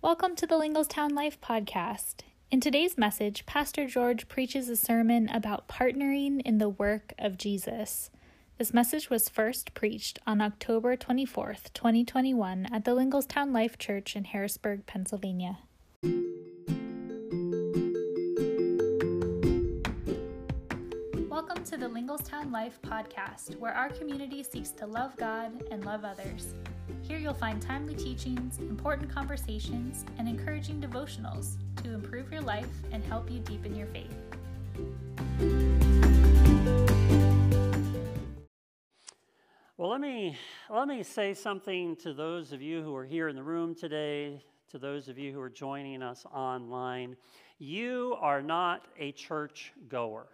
Welcome to the Linglestown Life podcast. In today's message, Pastor George preaches a sermon about partnering in the work of Jesus. This message was first preached on October 24th, 2021, at the Linglestown Life Church in Harrisburg, Pennsylvania. Welcome to the Linglestown Life podcast, where our community seeks to love God and love others. Here you'll find timely teachings, important conversations, and encouraging devotionals to improve your life and help you deepen your faith. Well, let me, let me say something to those of you who are here in the room today, to those of you who are joining us online. You are not a church goer.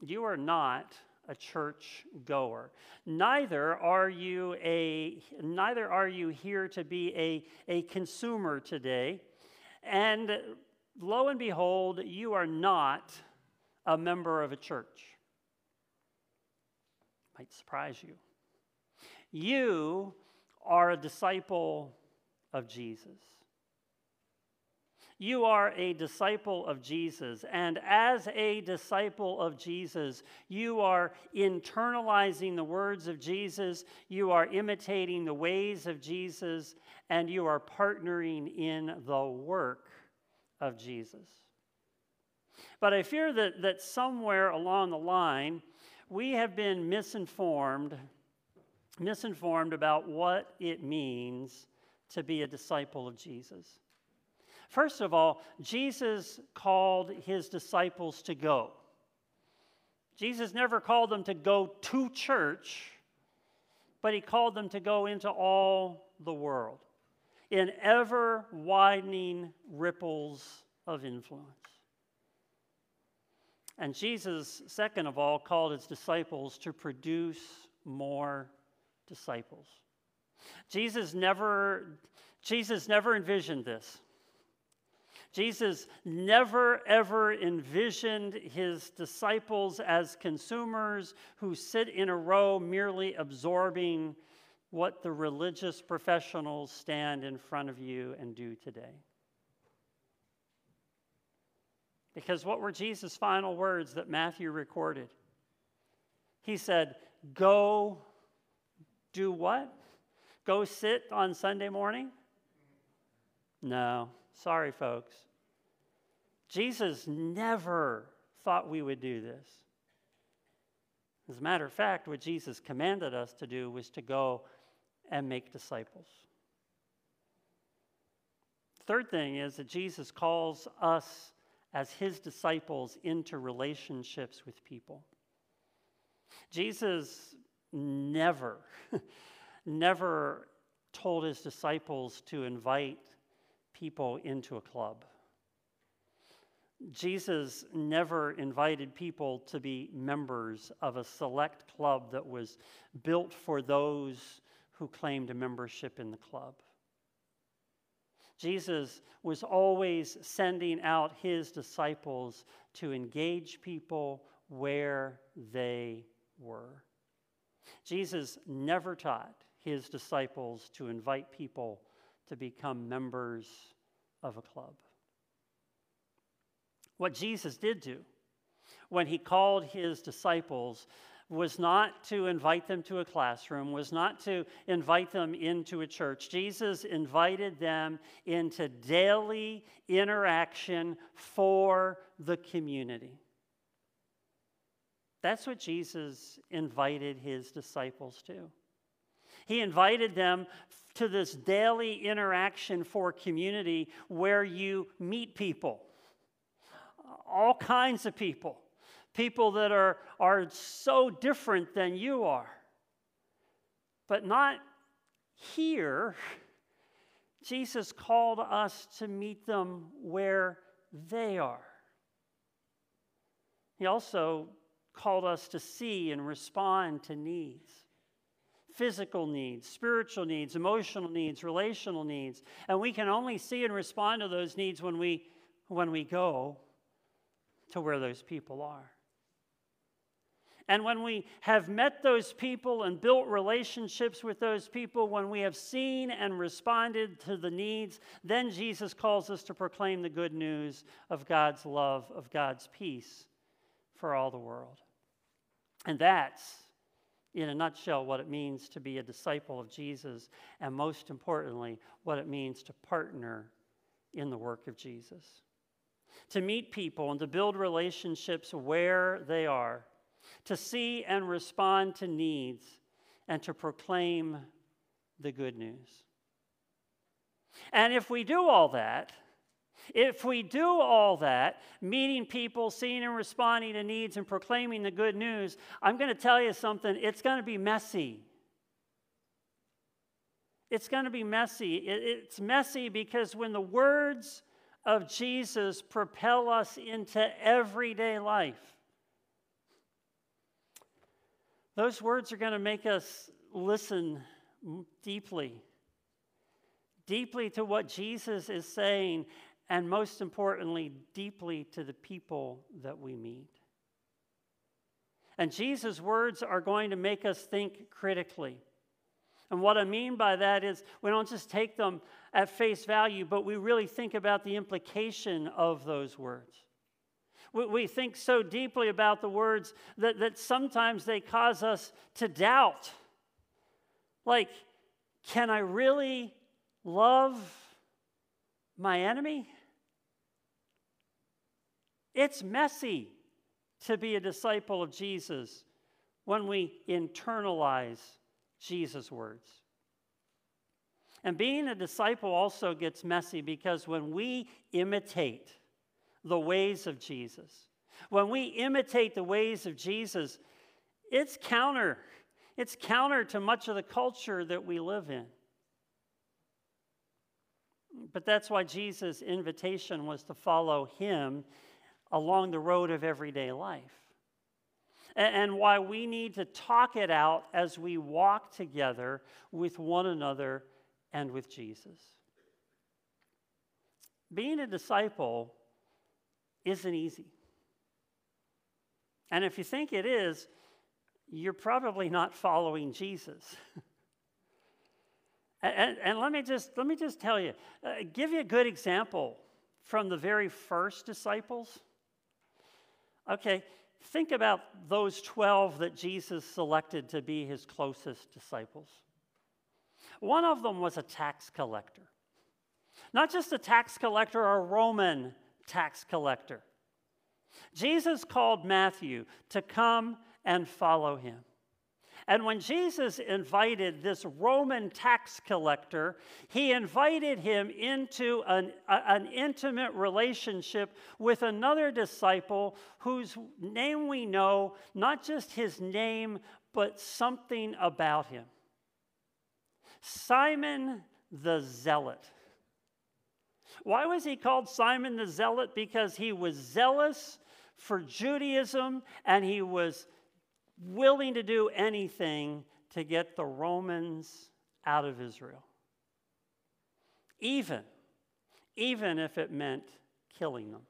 You are not a church goer. Neither are you a neither are you here to be a, a consumer today. And lo and behold, you are not a member of a church. Might surprise you. You are a disciple of Jesus. You are a disciple of Jesus. And as a disciple of Jesus, you are internalizing the words of Jesus, you are imitating the ways of Jesus, and you are partnering in the work of Jesus. But I fear that, that somewhere along the line, we have been misinformed, misinformed about what it means to be a disciple of Jesus. First of all, Jesus called his disciples to go. Jesus never called them to go to church, but he called them to go into all the world in ever widening ripples of influence. And Jesus, second of all, called his disciples to produce more disciples. Jesus never, Jesus never envisioned this. Jesus never ever envisioned his disciples as consumers who sit in a row merely absorbing what the religious professionals stand in front of you and do today. Because what were Jesus' final words that Matthew recorded? He said, Go do what? Go sit on Sunday morning? No. Sorry, folks. Jesus never thought we would do this. As a matter of fact, what Jesus commanded us to do was to go and make disciples. Third thing is that Jesus calls us as his disciples into relationships with people. Jesus never, never told his disciples to invite people into a club. Jesus never invited people to be members of a select club that was built for those who claimed a membership in the club. Jesus was always sending out his disciples to engage people where they were. Jesus never taught his disciples to invite people to become members of a club. What Jesus did do when he called his disciples was not to invite them to a classroom, was not to invite them into a church. Jesus invited them into daily interaction for the community. That's what Jesus invited his disciples to. He invited them to this daily interaction for community where you meet people, all kinds of people, people that are, are so different than you are, but not here. Jesus called us to meet them where they are. He also called us to see and respond to needs physical needs, spiritual needs, emotional needs, relational needs. And we can only see and respond to those needs when we, when we go to where those people are. And when we have met those people and built relationships with those people, when we have seen and responded to the needs, then Jesus calls us to proclaim the good news of God's love, of God's peace for all the world. And that's, in a nutshell, what it means to be a disciple of Jesus, and most importantly, what it means to partner in the work of Jesus. To meet people and to build relationships where they are to see and respond to needs, and to proclaim the good news. And if we do all that, if we do all that, meeting people, seeing and responding to needs, and proclaiming the good news, I'm going to tell you something, it's going to be messy. It's going to be messy. It's messy because when the words of Jesus propel us into everyday life, those words are going to make us listen deeply, deeply to what Jesus is saying, and most importantly, deeply to the people that we meet. And Jesus' words are going to make us think critically. And what I mean by that is we don't just take them at face value, but we really think about the implication of those words. We, think so deeply about the words that, that sometimes they cause us to doubt. Like, can I really love my enemy? It's messy to be a disciple of Jesus when we internalize Jesus' words. And being a disciple also gets messy because when we imitate the ways of Jesus. When we imitate the ways of Jesus, it's counter. It's counter to much of the culture that we live in. But that's why Jesus' invitation was to follow him along the road of everyday life. And why we need to talk it out as we walk together with one another and with Jesus. Being a disciple isn't easy. And if you think it is, you're probably not following Jesus. and, and, let me just let me just tell you, uh, give you a good example from the very first disciples. Okay, think about those 12 that Jesus selected to be his closest disciples. One of them was a tax collector. Not just a tax collector, a Roman tax collector. Jesus called Matthew to come and follow him. And when Jesus invited this Roman tax collector, he invited him into an, a, an intimate relationship with another disciple whose name we know, not just his name, but something about him Simon the Zealot. Why was he called Simon the Zealot? Because he was zealous for Judaism and he was willing to do anything to get the Romans out of Israel. Even, even if it meant killing them.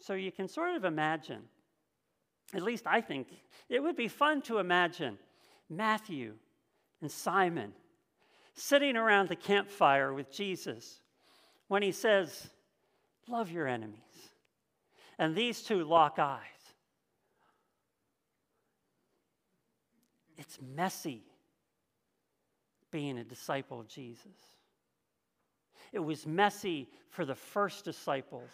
So you can sort of imagine, at least I think, it would be fun to imagine Matthew and Simon sitting around the campfire with Jesus when he says, Love your enemies. And these two lock eyes. It's messy being a disciple of Jesus. It was messy for the first disciples.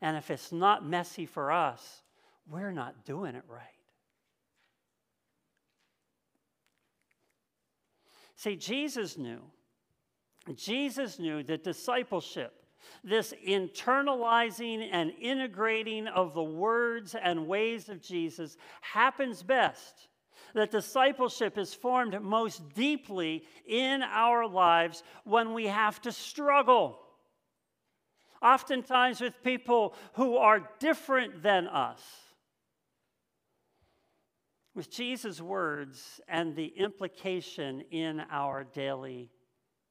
And if it's not messy for us, we're not doing it right. See, Jesus knew, Jesus knew that discipleship, this internalizing and integrating of the words and ways of Jesus, happens best. That discipleship is formed most deeply in our lives when we have to struggle. Oftentimes with people who are different than us with Jesus' words and the implication in our daily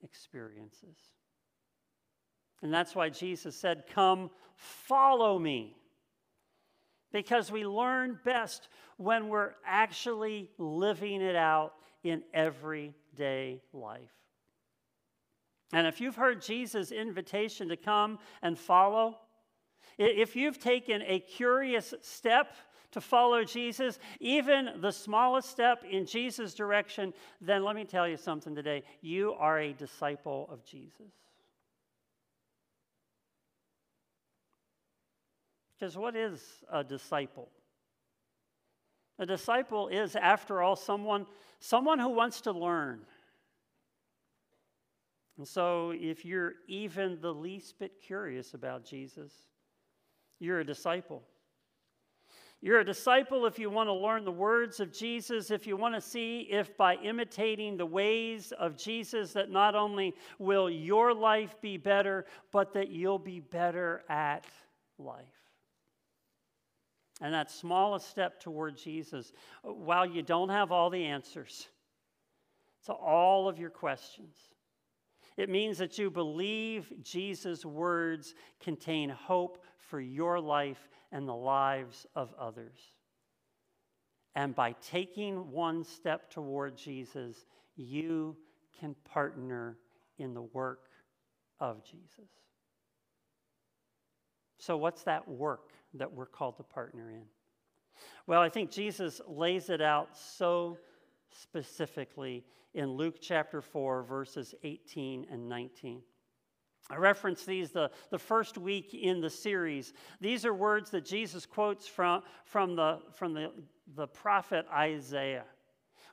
experiences. And that's why Jesus said, Come, follow me. because we learn best when we're actually living it out in everyday life. And if you've heard Jesus' invitation to come and follow, if you've taken a curious step to follow Jesus, even the smallest step in Jesus' direction, then let me tell you something today. You are a disciple of Jesus. Because what is a disciple? A disciple is, after all, someone, someone who wants to learn. And so, if you're even the least bit curious about Jesus, you're a disciple. You're a disciple if you want to learn the words of Jesus, if you want to see if by imitating the ways of Jesus that not only will your life be better, but that you'll be better at life. And that smallest step toward Jesus, uh, while you don't have all the answers to all of your questions, it means that you believe Jesus' words contain hope for your life and the lives of others. And by taking one step toward Jesus, you can partner in the work of Jesus. So, what's that work that we're called to partner in? Well, I think Jesus lays it out so specifically in Luke chapter 4, verses 18 and 19. I reference these the, the first week in the series. These are words that Jesus quotes from, from, the, from the, the prophet Isaiah.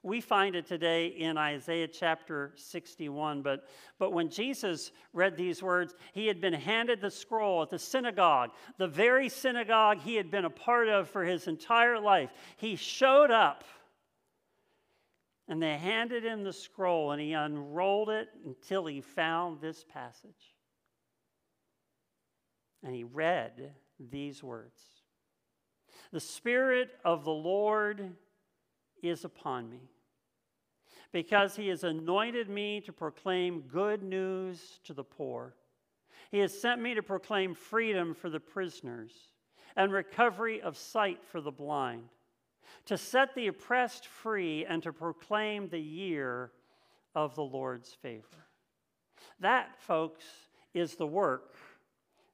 We find it today in Isaiah chapter 61. But, but when Jesus read these words, he had been handed the scroll at the synagogue, the very synagogue he had been a part of for his entire life. He showed up and they handed him the scroll, and he unrolled it until he found this passage. And he read these words The Spirit of the Lord is upon me, because he has anointed me to proclaim good news to the poor. He has sent me to proclaim freedom for the prisoners and recovery of sight for the blind to set the oppressed free, and to proclaim the year of the Lord's favor. That, folks, is the work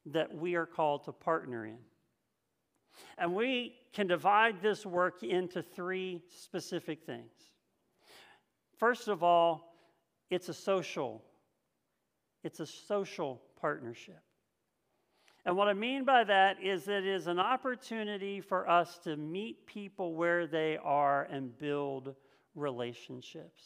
that we are called to partner in. And we can divide this work into three specific things. First of all, it's a social it's a social partnership. And what I mean by that is that it is an opportunity for us to meet people where they are and build relationships.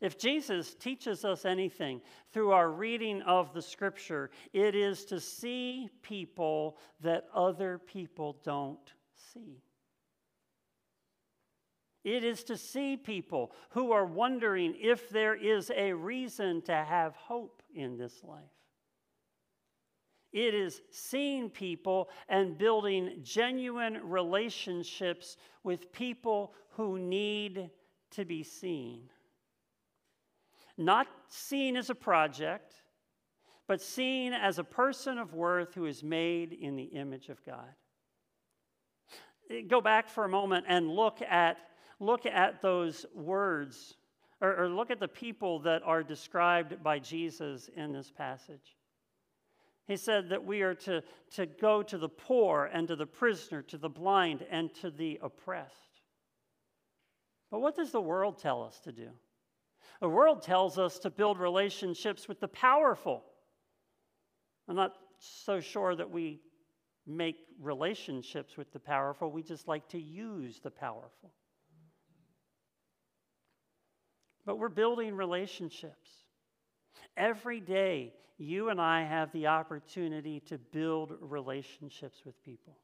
If Jesus teaches us anything through our reading of the scripture, it is to see people that other people don't see. It is to see people who are wondering if there is a reason to have hope in this life. It is seeing people and building genuine relationships with people who need to be seen. Not seen as a project, but seen as a person of worth who is made in the image of God. Go back for a moment and look at, look at those words, or, or look at the people that are described by Jesus in this passage. He said that we are to, to go to the poor and to the prisoner, to the blind and to the oppressed. But what does the world tell us to do? The world tells us to build relationships with the powerful. I'm not so sure that we make relationships with the powerful, we just like to use the powerful. But we're building relationships. Every day, you and I have the opportunity to build relationships with people.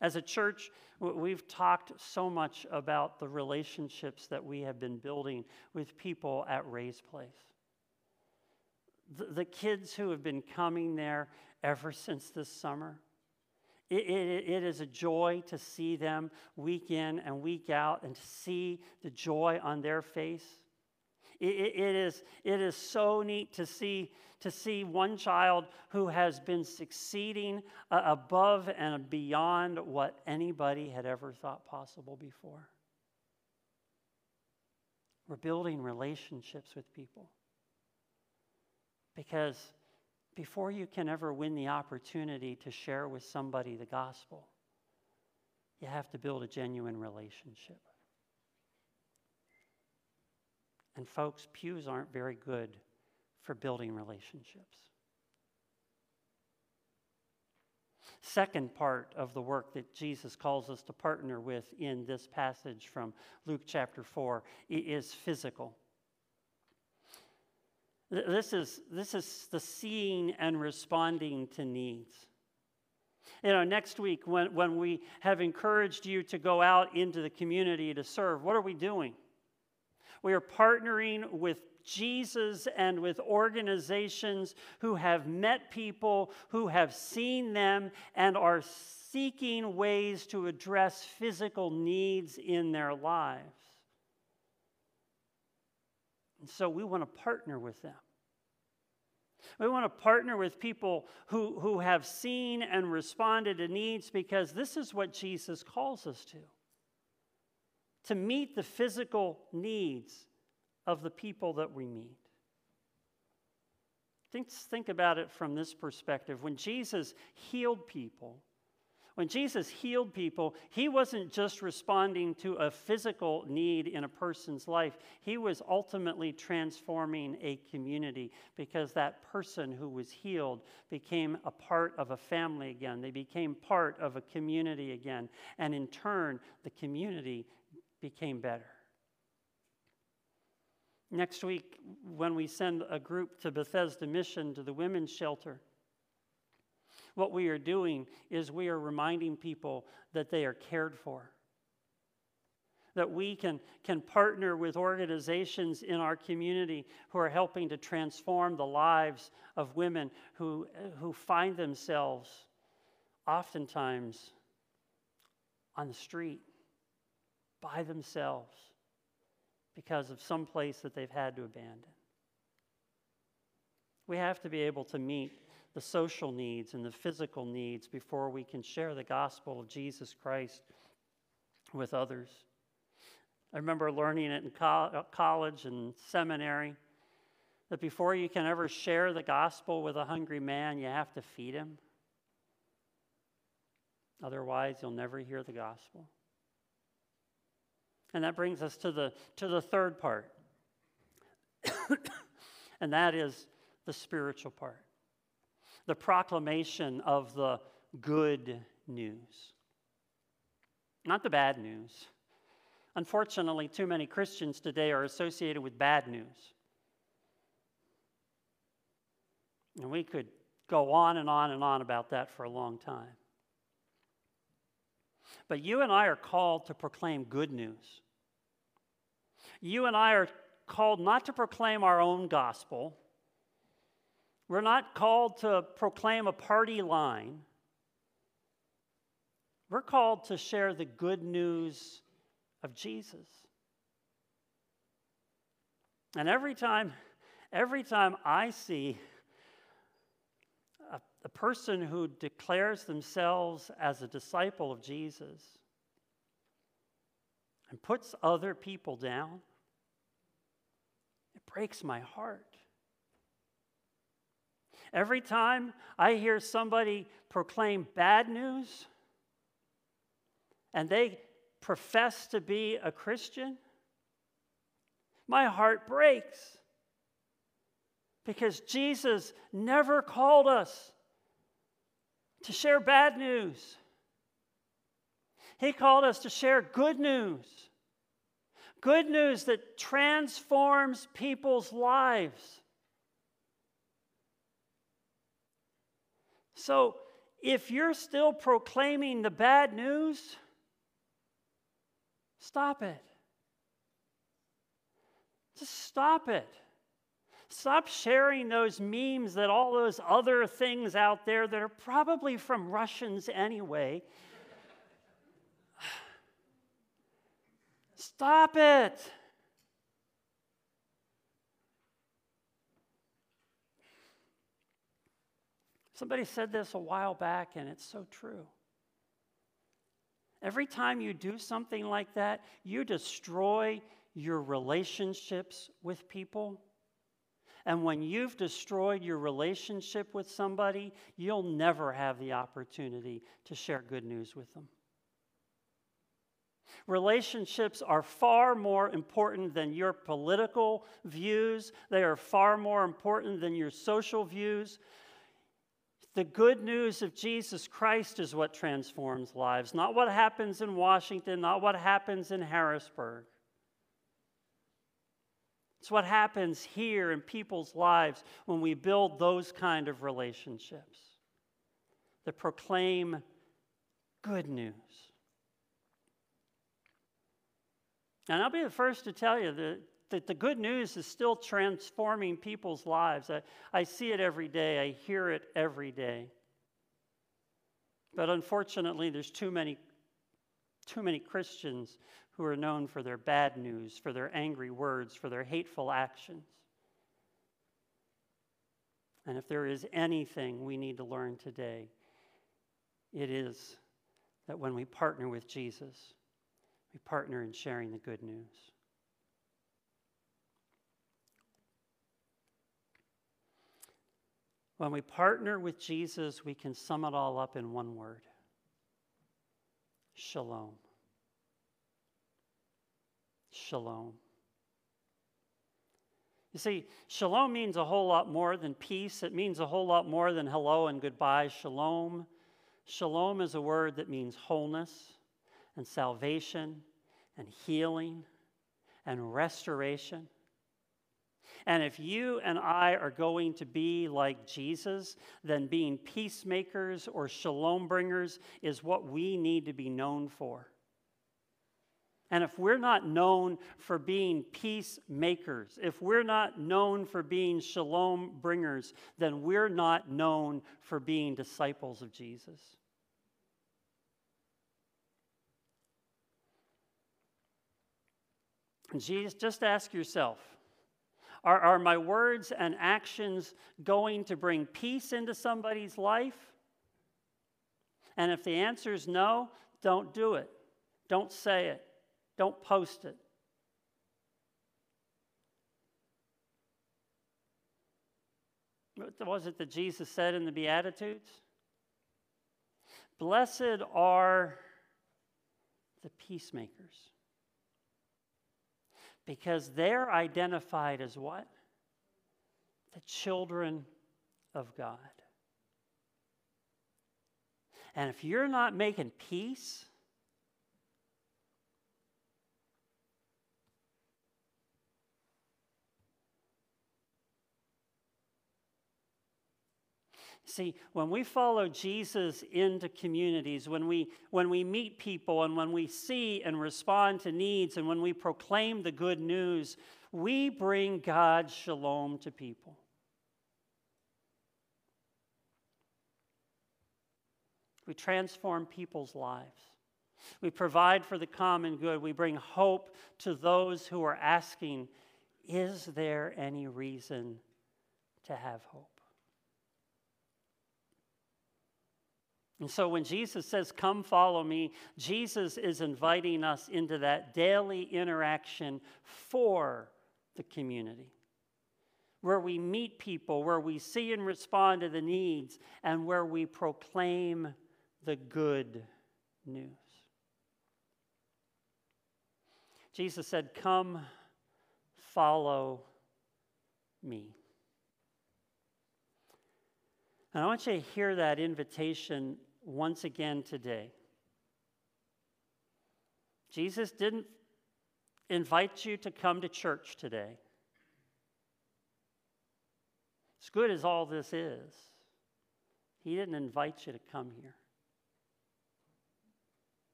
As a church, we've talked so much about the relationships that we have been building with people at Ray's Place. The, the kids who have been coming there ever since this summer, it, it, it is a joy to see them week in and week out and to see the joy on their face. It, it, it, is, it is so neat to see, to see one child who has been succeeding uh, above and beyond what anybody had ever thought possible before. We're building relationships with people. Because before you can ever win the opportunity to share with somebody the gospel, you have to build a genuine relationship. And folks, pews aren't very good for building relationships. Second part of the work that Jesus calls us to partner with in this passage from Luke chapter 4 is physical. This is, this is the seeing and responding to needs. You know, next week, when, when we have encouraged you to go out into the community to serve, what are we doing? We are partnering with Jesus and with organizations who have met people, who have seen them, and are seeking ways to address physical needs in their lives. And so we want to partner with them. We want to partner with people who, who have seen and responded to needs because this is what Jesus calls us to to meet the physical needs of the people that we meet. Think, think about it from this perspective. When Jesus healed people, when Jesus healed people, he wasn't just responding to a physical need in a person's life, he was ultimately transforming a community because that person who was healed became a part of a family again. They became part of a community again. And in turn, the community became better. Next week, when we send a group to Bethesda Mission to the women's shelter, what we are doing is we are reminding people that they are cared for. That we can, can partner with organizations in our community who are helping to transform the lives of women who, who find themselves oftentimes on the street by themselves because of some place that they've had to abandon. We have to be able to meet the social needs and the physical needs before we can share the gospel of Jesus Christ with others. I remember learning it in co- college and seminary that before you can ever share the gospel with a hungry man, you have to feed him. Otherwise, you'll never hear the gospel. And that brings us to the, to the third part, and that is the spiritual part the proclamation of the good news, not the bad news. Unfortunately, too many Christians today are associated with bad news. And we could go on and on and on about that for a long time. But you and I are called to proclaim good news. You and I are called not to proclaim our own gospel. We're not called to proclaim a party line. We're called to share the good news of Jesus. And every time, every time I see a, person who declares themselves as a disciple of Jesus and puts other people down, it breaks my heart. Every time I hear somebody proclaim bad news and they profess to be a Christian, my heart breaks because Jesus never called us to share bad news. He called us to share good news. Good news that transforms people's lives. So, if you're still proclaiming the bad news, stop it. Just stop it. Stop sharing those memes that all those other things out there that are probably from Russians anyway. Stop it. Somebody said this a while back, and it's so true. Every time you do something like that, you destroy your relationships with people. And when you've destroyed your relationship with somebody, you'll never have the opportunity to share good news with them. Relationships are far more important than your political views, they are far more important than your social views. The good news of Jesus Christ is what transforms lives, not what happens in Washington, not what happens in Harrisburg. It's what happens here in people's lives when we build those kind of relationships that proclaim good news. And I'll be the first to tell you that, that the good news is still transforming people's lives. I, I see it every day, I hear it every day. But unfortunately, there's too many, too many Christians who are known for their bad news, for their angry words, for their hateful actions. And if there is anything we need to learn today, it is that when we partner with Jesus, we partner in sharing the good news. When we partner with Jesus, we can sum it all up in one word shalom. Shalom. You see, shalom means a whole lot more than peace. It means a whole lot more than hello and goodbye. Shalom. Shalom is a word that means wholeness and salvation and healing and restoration. And if you and I are going to be like Jesus, then being peacemakers or shalom bringers is what we need to be known for. And if we're not known for being peacemakers, if we're not known for being shalom bringers, then we're not known for being disciples of Jesus. Jesus, just ask yourself are, are my words and actions going to bring peace into somebody's life? And if the answer is no, don't do it. Don't say it. Don't post it. What was it that Jesus said in the Beatitudes? Blessed are the peacemakers because they're identified as what? The children of God. And if you're not making peace, See, when we follow Jesus into communities, when we, when we meet people and when we see and respond to needs and when we proclaim the good news, we bring God's shalom to people. We transform people's lives. We provide for the common good. We bring hope to those who are asking, Is there any reason to have hope? And so when Jesus says, Come follow me, Jesus is inviting us into that daily interaction for the community, where we meet people, where we see and respond to the needs, and where we proclaim the good news. Jesus said, Come follow me. And I want you to hear that invitation once again today. Jesus didn't invite you to come to church today. As good as all this is, He didn't invite you to come here.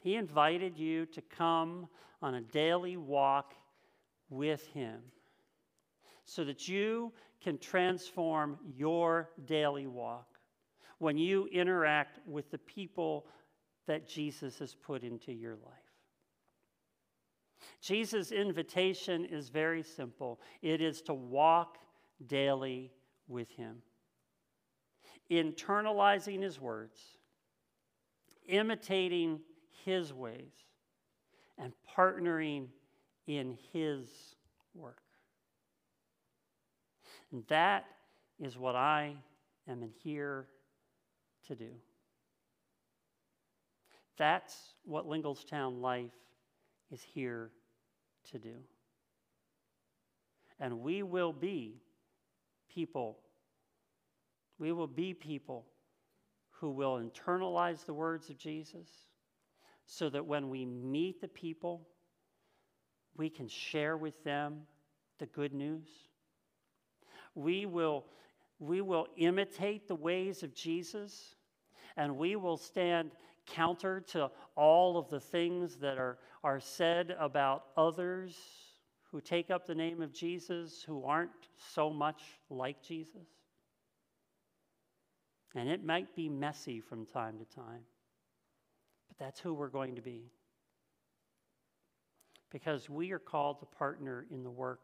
He invited you to come on a daily walk with Him so that you can transform your daily walk when you interact with the people that Jesus has put into your life. Jesus' invitation is very simple it is to walk daily with Him. internalizing his words, imitating his ways, and partnering in his work. And that is what I am in here to do. That's what Linglestown Life is here to do. And we will be people, we will be people who will internalize the words of Jesus so that when we meet the people, we can share with them the good news. We will, we will imitate the ways of Jesus and we will stand counter to all of the things that are, are said about others who take up the name of Jesus who aren't so much like Jesus. And it might be messy from time to time, but that's who we're going to be. Because we are called to partner in the work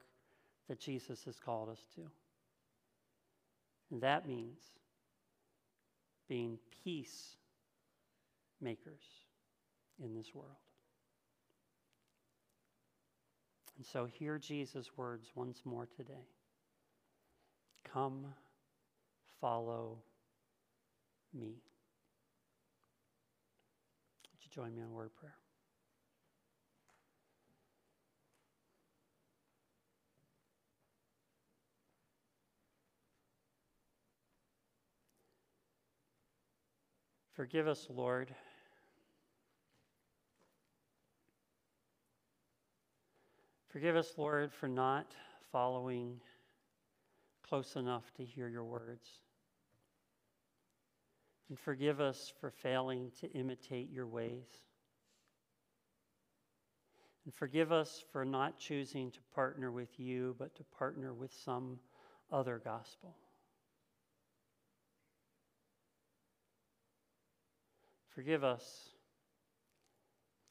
that Jesus has called us to. And that means being peace makers in this world. And so hear Jesus' words once more today Come, follow me. Would you join me in word prayer? Forgive us, Lord. Forgive us, Lord, for not following close enough to hear your words. And forgive us for failing to imitate your ways. And forgive us for not choosing to partner with you, but to partner with some other gospel. Forgive us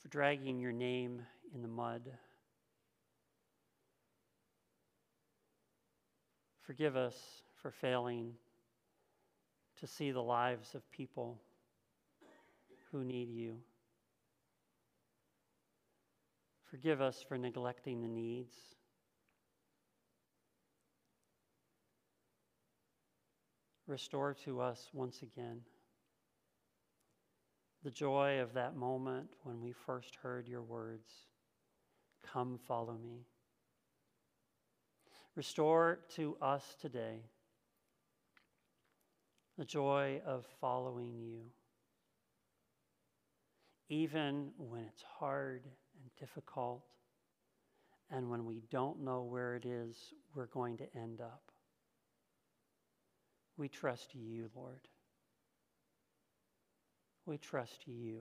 for dragging your name in the mud. Forgive us for failing to see the lives of people who need you. Forgive us for neglecting the needs. Restore to us once again the joy of that moment when we first heard your words Come, follow me. Restore to us today the joy of following you, even when it's hard and difficult, and when we don't know where it is we're going to end up. We trust you, Lord. We trust you.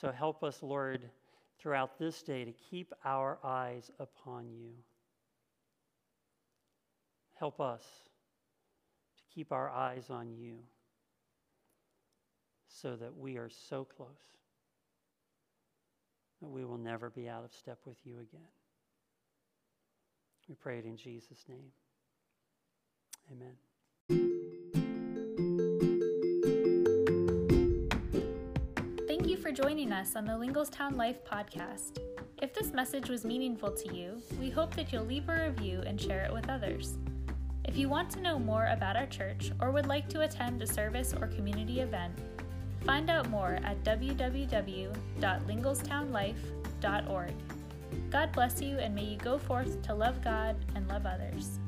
So help us, Lord, throughout this day to keep our eyes upon you. Help us to keep our eyes on you so that we are so close that we will never be out of step with you again. We pray it in Jesus' name. Amen. For joining us on the Linglestown Life podcast. If this message was meaningful to you, we hope that you'll leave a review and share it with others. If you want to know more about our church or would like to attend a service or community event, find out more at www.linglestownlife.org. God bless you, and may you go forth to love God and love others.